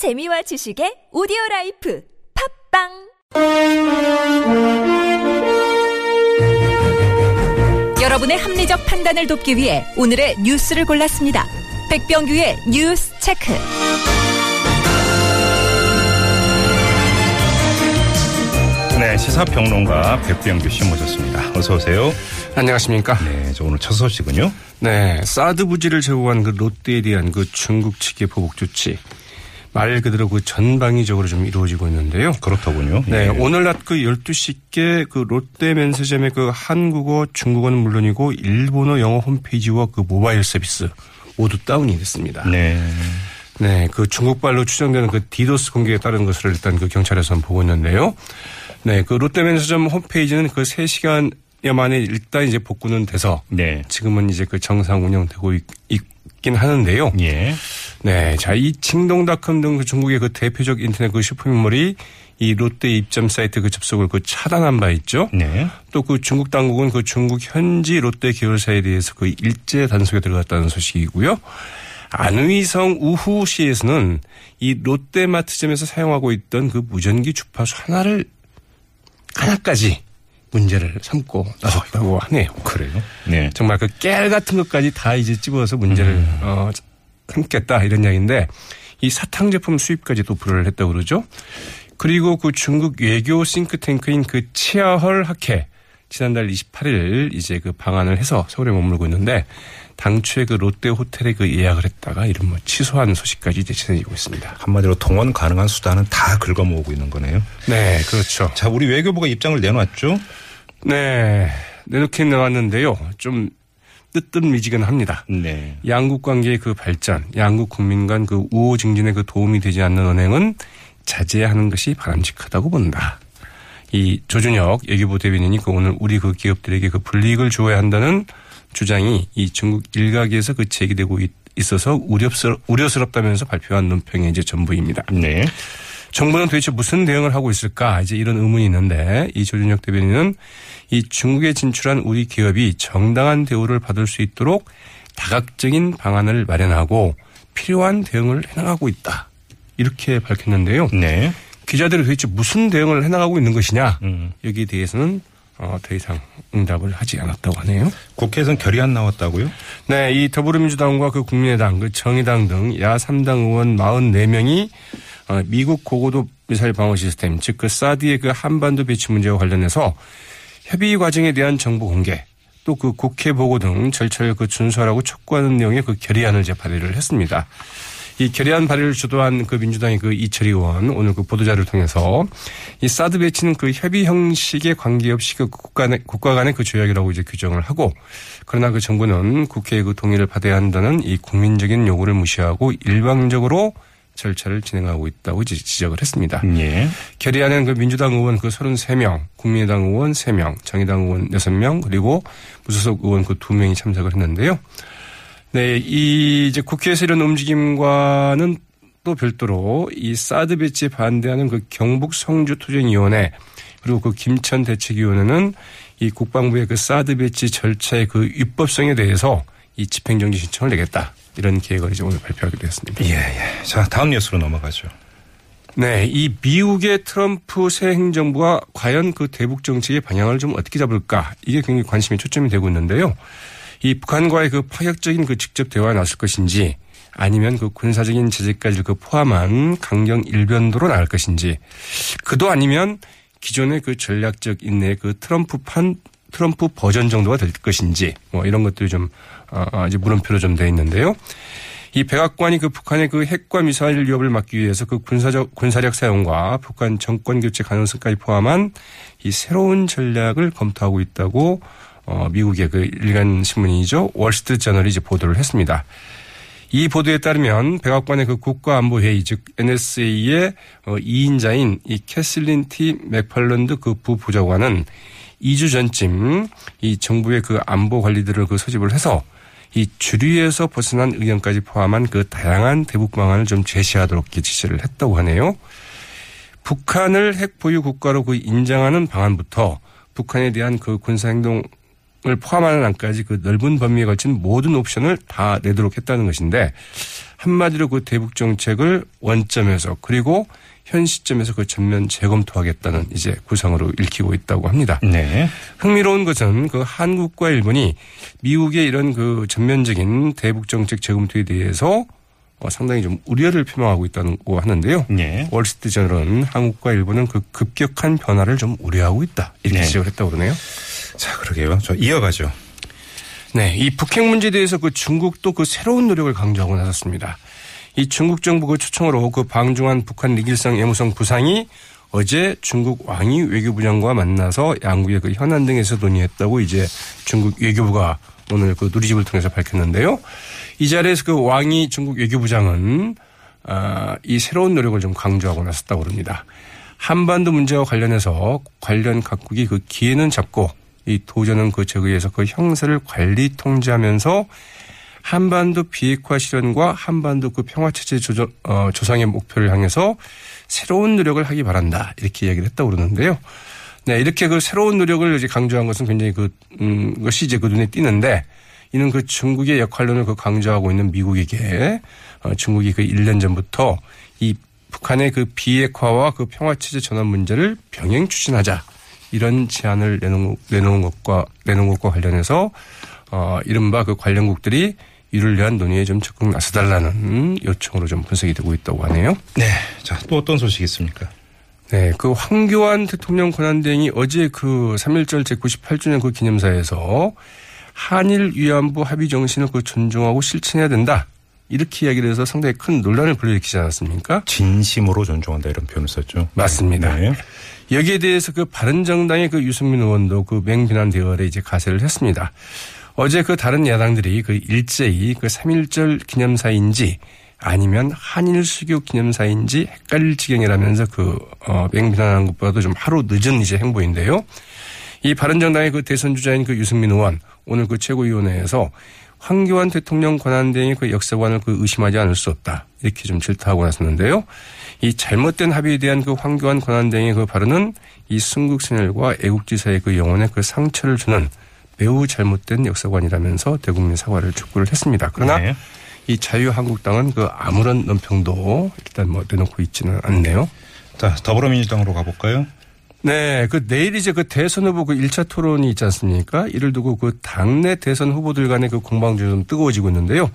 재미와 지식의 오디오 라이프 팟빵 여러분의 합리적 판단을 돕기 위해 오늘의 뉴스를 골랐습니다. 백병규의 뉴스 체크. 네, 시사평론가 백병규 씨 모셨습니다. 어서 오세요. 안녕하십니까. 네, 저 오늘 첫 소식은요. 네, 사드 부지를 제공한 그 롯데에 대한 그 중국 측의 보복 조치. 말 그대로 그 전방위적으로 좀 이루어지고 있는데요. 그렇더군요. 네, 예. 오늘 낮 그 12시께 그 롯데 면세점의 그 한국어, 중국어는 물론이고 일본어, 영어 홈페이지와 그 모바일 서비스 모두 다운이 됐습니다. 네. 네, 그 중국발로 추정되는 그 디도스 공격에 따른 것을 일단 그 경찰에서는 보고 있는데요. 네, 그 롯데 면세점 홈페이지는 그 3시간 여 만에 일단 이제 복구는 돼서 네. 지금은 이제 그 정상 운영되고 있, 있긴 하는데요. 예. 네. 자, 이 칭동닷컴 등그 중국의 그 대표적 인터넷 그 쇼핑몰이 이 롯데 입점 사이트 그 접속을 그 차단한 바 있죠. 네. 또 그 중국 당국은 그 중국 현지 롯데 계열사에 대해서 그 일제 단속에 들어갔다는 소식이고요. 안의성 우후시에서는 이 롯데마트점에서 사용하고 있던 그 무전기 주파수 하나를 하나까지 문제를 삼고 나섰다고 하네요. 그래요? 네. 정말 그 깨알 같은 것까지 다 이제 집어서 문제를 음. 어, 삼겠다 이런 이야기인데 이 사탕 제품 수입까지 도 불허를 했다고 그러죠. 그리고 그 중국 외교 싱크탱크인 그 치아헐 학회 지난달 28일 이제 그 방한을 해서 서울에 머물고 있는데 당초에 그 롯데 호텔에 그 예약을 했다가 이런 뭐 취소한 소식까지 이제 전해지고 있습니다. 한마디로 동원 가능한 수단은 다 긁어 모으고 있는 거네요. 네, 그렇죠. 자, 우리 외교부가 입장을 내놨죠. 네, 내놓긴 내왔는데요. 좀 뜨뜻미지근합니다. 네. 양국 관계의 그 발전, 양국 국민 간 그 우호 증진에 그 도움이 되지 않는 언행은 자제하는 것이 바람직하다고 본다. 이 조준혁 외교부 대변인이 그 오늘 우리 그 기업들에게 그 불이익을 주어야 한다는 주장이 이 중국 일각에서 그 제기되고 있, 있어서 우려스러, 우려스럽다면서 발표한 논평의 이제 전부입니다. 네. 정부는 도대체 무슨 대응을 하고 있을까 이제 이런 의문이 있는데 이 조준혁 대변인은 이 중국에 진출한 우리 기업이 정당한 대우를 받을 수 있도록 다각적인 방안을 마련하고 필요한 대응을 해나가고 있다. 이렇게 밝혔는데요. 네. 기자들이 도대체 무슨 대응을 해나가고 있는 것이냐 음. 여기에 대해서는 어, 더 이상 응답을 하지 않았다고 하네요. 국회에서는 결의안 나왔다고요? 네, 이 더불어민주당과 그 국민의당, 그 정의당 등 야 3당 의원 44명이 어, 미국 고고도 미사일 방어 시스템, 즉 그 사드의 그 한반도 배치 문제와 관련해서 협의 과정에 대한 정보 공개, 또 그 국회 보고 등 절차를 그 준수하라고 촉구하는 내용의 그 결의안을 발의를 했습니다. 이 결의안 발의를 주도한 그 민주당의 그 이철희 의원 오늘 그 보도자를 통해서 이 사드 배치는 그 협의 형식에 관계없이 그 국가 내, 국가 간의 그 조약이라고 이제 규정을 하고 그러나 그 정부는 국회의 그 동의를 받아야 한다는 이 국민적인 요구를 무시하고 일방적으로 절차를 진행하고 있다고 지적을 했습니다. 예. 결의안은 그 민주당 의원 그 33명, 국민의당 의원 3명, 정의당 의원 6명, 그리고 무소속 의원 그 2명이 참석을 했는데요. 네, 이 이제 국회에서 이런 움직임과는 또 별도로 이 사드 배치에 반대하는 그 경북 성주 투쟁위원회 그리고 그 김천 대책위원회는 이 국방부의 그 사드 배치 절차의 그 입법성에 대해서 이 집행정지 신청을 내겠다. 이런 계획을 이제 오늘 발표하기로 했습니다. 예, 예. 자, 다음 뉴스로 넘어가죠. 네, 이 미국의 트럼프 새 행정부가 과연 그 대북 정책의 방향을 좀 어떻게 잡을까 이게 굉장히 관심이 초점이 되고 있는데요. 이 북한과의 그 파격적인 그 직접 대화에 나설 것인지 아니면 그 군사적인 제재까지 그 포함한 강경 일변도로 나갈 것인지 그도 아니면 기존의 그 전략적 인내의 그 트럼프판 트럼프 버전 정도가 될 것인지 뭐 이런 것들이 좀 어, 이제 물음표로 좀 돼 있는데요. 이 백악관이 그 북한의 그 핵과 미사일 위협을 막기 위해서 그 군사적 군사력 사용과 북한 정권 교체 가능성까지 포함한 이 새로운 전략을 검토하고 있다고 어 미국의 그 일간 신문이죠 월스트리트 저널이 이제 보도를 했습니다. 이 보도에 따르면 백악관의 그 국가안보회의 즉 NSA의 어 2인자인 이 캐슬린 티 맥팔런드 그 부보좌관은 2주 전쯤 이 정부의 그 안보 관리들을 그 소집을 해서 이 주류에서 벗어난 의견까지 포함한 그 다양한 대북 방안을 좀 제시하도록 지시를 했다고 하네요. 북한을 핵 보유 국가로 그 인정하는 방안부터 북한에 대한 그 군사 행동 포함하는 안까지 그 넓은 범위에 걸친 모든 옵션을 다 내도록 했다는 것인데 한마디로 그 대북 정책을 원점에서 그리고 현 시점에서 그 전면 재검토하겠다는 이제 구상으로 읽히고 있다고 합니다. 네. 흥미로운 것은 그 한국과 일본이 미국의 이런 그 전면적인 대북 정책 재검토에 대해서 어, 상당히 좀 우려를 표명하고 있다고 하는데요. 네. 월스트리트저널은 한국과 일본은 그 급격한 변화를 좀 우려하고 있다 이렇게 네. 지적을 했다고 그러네요. 자, 그러게요. 저 이어가죠. 네, 이 북핵 문제에 대해서 그 중국도 그 새로운 노력을 강조하고 나섰습니다. 이 중국 정부 그 초청으로 그 방중한 북한 리길성 예무성 부상이 어제 중국 왕이 외교부 장과 만나서 양국의 그 현안 등에서 논의했다고 이제 중국 외교부가 오늘 그 누리집을 통해서 밝혔는데요. 이 자리에서 그 왕이 중국 외교부장은 아, 이 새로운 노력을 좀 강조하고 나섰다고 합니다. 한반도 문제와 관련해서 관련 각국이 그 기회는 잡고 이 도전은 그 제거해서 그 형세를 관리 통제하면서 한반도 비핵화 실현과 한반도 그 평화체제 조정, 어, 조상의 목표를 향해서 새로운 노력을 하기 바란다. 이렇게 이야기를 했다고 그러는데요. 네, 이렇게 그 새로운 노력을 이제 강조한 것은 굉장히 그, 음, 것이 이제 그 눈에 띄는데 이는 그 중국의 역할론을 그 강조하고 있는 미국에게 어, 중국이 그 1년 전부터 이 북한의 그 비핵화와 그 평화체제 전환 문제를 병행 추진하자 이런 제안을 내놓은, 내놓은 것과 내놓은 것과 관련해서 어, 이른바 그 관련국들이 이를 위한 논의에 좀 적극 나서달라는 요청으로 좀 분석이 되고 있다고 하네요. 네. 자, 또 어떤 소식이 있습니까? 네, 그 황교안 대통령 권한대행이 어제 그 3.1절 제98주년 그 기념사에서 한일 위안부 합의 정신을 그 존중하고 실천해야 된다. 이렇게 이야기를 해서 상당히 큰 논란을 불러일으키지 않았습니까? 진심으로 존중한다 이런 표현을 썼죠. 맞습니다. 네. 여기에 대해서 그 바른정당의 그 유승민 의원도 그 맹비난 대열에 이제 가세를 했습니다. 어제 그 다른 야당들이 그 일제히 그 3.1절 기념사인지 아니면 한일 수교 기념사인지 헷갈릴 지경이라면서 그, 어, 맹비난하는 것보다도 좀 하루 늦은 이제 행보인데요. 이 바른정당의 그 대선 주자인 그 유승민 의원 오늘 그 최고위원회에서 황교안 대통령 권한대행의 그 역사관을 그 의심하지 않을 수 없다. 이렇게 좀 질타하고 나섰는데요. 이 잘못된 합의에 대한 그 황교안 권한대행의 그 발언은 이 순국선열과 애국지사의 그 영혼에 그 상처를 주는 매우 잘못된 역사관이라면서 대국민 사과를 촉구를 했습니다. 그러나 네. 이 자유한국당은 그 아무런 논평도 일단 뭐 내놓고 있지는 않네요. 자, 더불어민주당으로 가볼까요? 네, 그 내일 이제 그 대선 후보 그 1차 토론이 있지 않습니까? 이를 두고 그 당내 대선 후보들 간의 그 공방전이 좀 뜨거워지고 있는데요.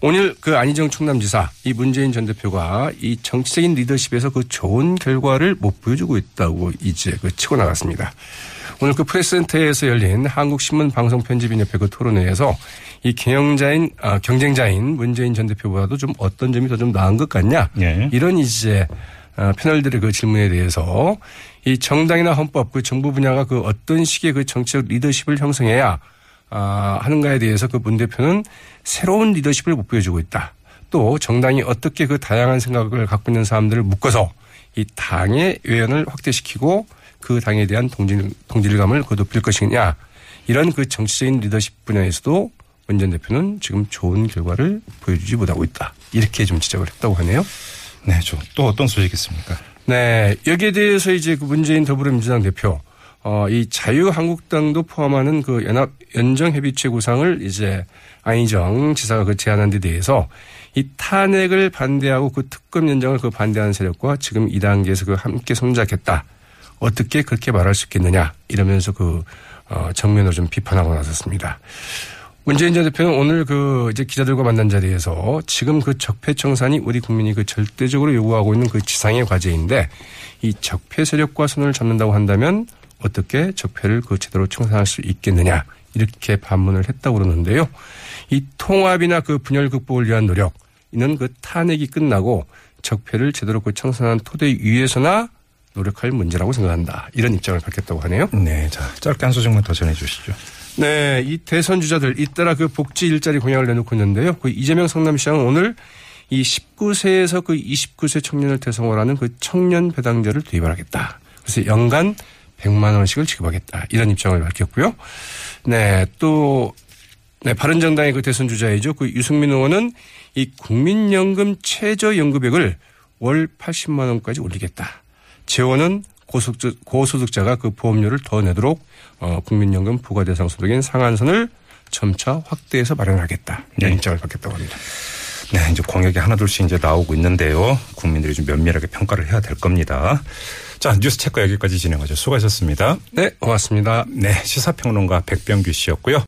오늘 그 안희정 충남지사 이 문재인 전 대표가 이 정치적인 리더십에서 그 좋은 결과를 못 보여주고 있다고 이제 그 치고 나갔습니다. 오늘 그 프레스센터에서 열린 한국신문 방송편집인협회 그 토론회에서 이 경영자인 아, 경쟁자인 문재인 전 대표보다도 좀 어떤 점이 더 좀 나은 것 같냐 네. 이런 이제 어, 패널들의 그 질문에 대해서 이 정당이나 헌법 그 정부 분야가 그 어떤 식의 그 정치적 리더십을 형성해야 아, 하는가에 대해서 그 문 대표는 새로운 리더십을 못 보여주고 있다. 또 정당이 어떻게 그 다양한 생각을 갖고 있는 사람들을 묶어서 이 당의 외연을 확대시키고 그 당에 대한 동질, 동질감을 그 높일 것이냐 이런 그 정치적인 리더십 분야에서도 문전 대표는 지금 좋은 결과를 보여주지 못하고 있다. 이렇게 좀 지적을 했다고 하네요. 네, 저또 어떤 소식이 있습니까? 네. 여기에 대해서 이제 그 문재인 더불어민주당 대표, 어, 이 자유한국당도 포함하는 그 연합 연정협의체 구상을 이제 안희정 지사가 그 제안한 데 대해서 이 탄핵을 반대하고 그 특검 연정을 그 반대하는 세력과 지금 이 단계에서 그 함께 손잡겠다. 어떻게 그렇게 말할 수 있겠느냐. 이러면서 그, 어, 정면으로 좀 비판하고 나섰습니다. 문재인 전 대표는 오늘 그 이제 기자들과 만난 자리에서 지금 그 적폐 청산이 우리 국민이 그 절대적으로 요구하고 있는 그 지상의 과제인데 이 적폐 세력과 손을 잡는다고 한다면 어떻게 적폐를 그 제대로 청산할 수 있겠느냐 이렇게 반문을 했다고 그러는데요. 이 통합이나 그 분열 극복을 위한 노력 이는 그 탄핵이 끝나고 적폐를 제대로 그 청산한 토대 위에서나 노력할 문제라고 생각한다. 이런 입장을 밝혔다고 하네요. 네, 자, 짧게 한 소식만 더 전해 주시죠. 네, 이 대선 주자들 잇따라 그 복지 일자리 공약을 내놓고 있는데요. 그 이재명 성남시장은 오늘 이 19세에서 그 29세 청년을 대상으로 그 청년 배당제를 도입을 하겠다. 그래서 연간 100만 원씩을 지급하겠다. 이런 입장을 밝혔고요. 네, 또 네, 바른정당의 그 대선 주자이죠. 그 유승민 의원은 이 국민연금 최저 연금액을 월 80만 원까지 올리겠다. 재원은 고소득, 고소득자가 그 보험료를 더 내도록 어, 국민연금 부과 대상 소득인 상한선을 점차 확대해서 마련하겠다. 이런 네. 입장을 갖겠다고 합니다. 네, 이제 공약이 하나둘씩 이제 나오고 있는데요. 국민들이 좀 면밀하게 평가를 해야 될 겁니다. 자, 뉴스 체크 여기까지 진행하죠. 수고하셨습니다. 네, 고맙습니다. 네, 시사평론가 백병규 씨였고요.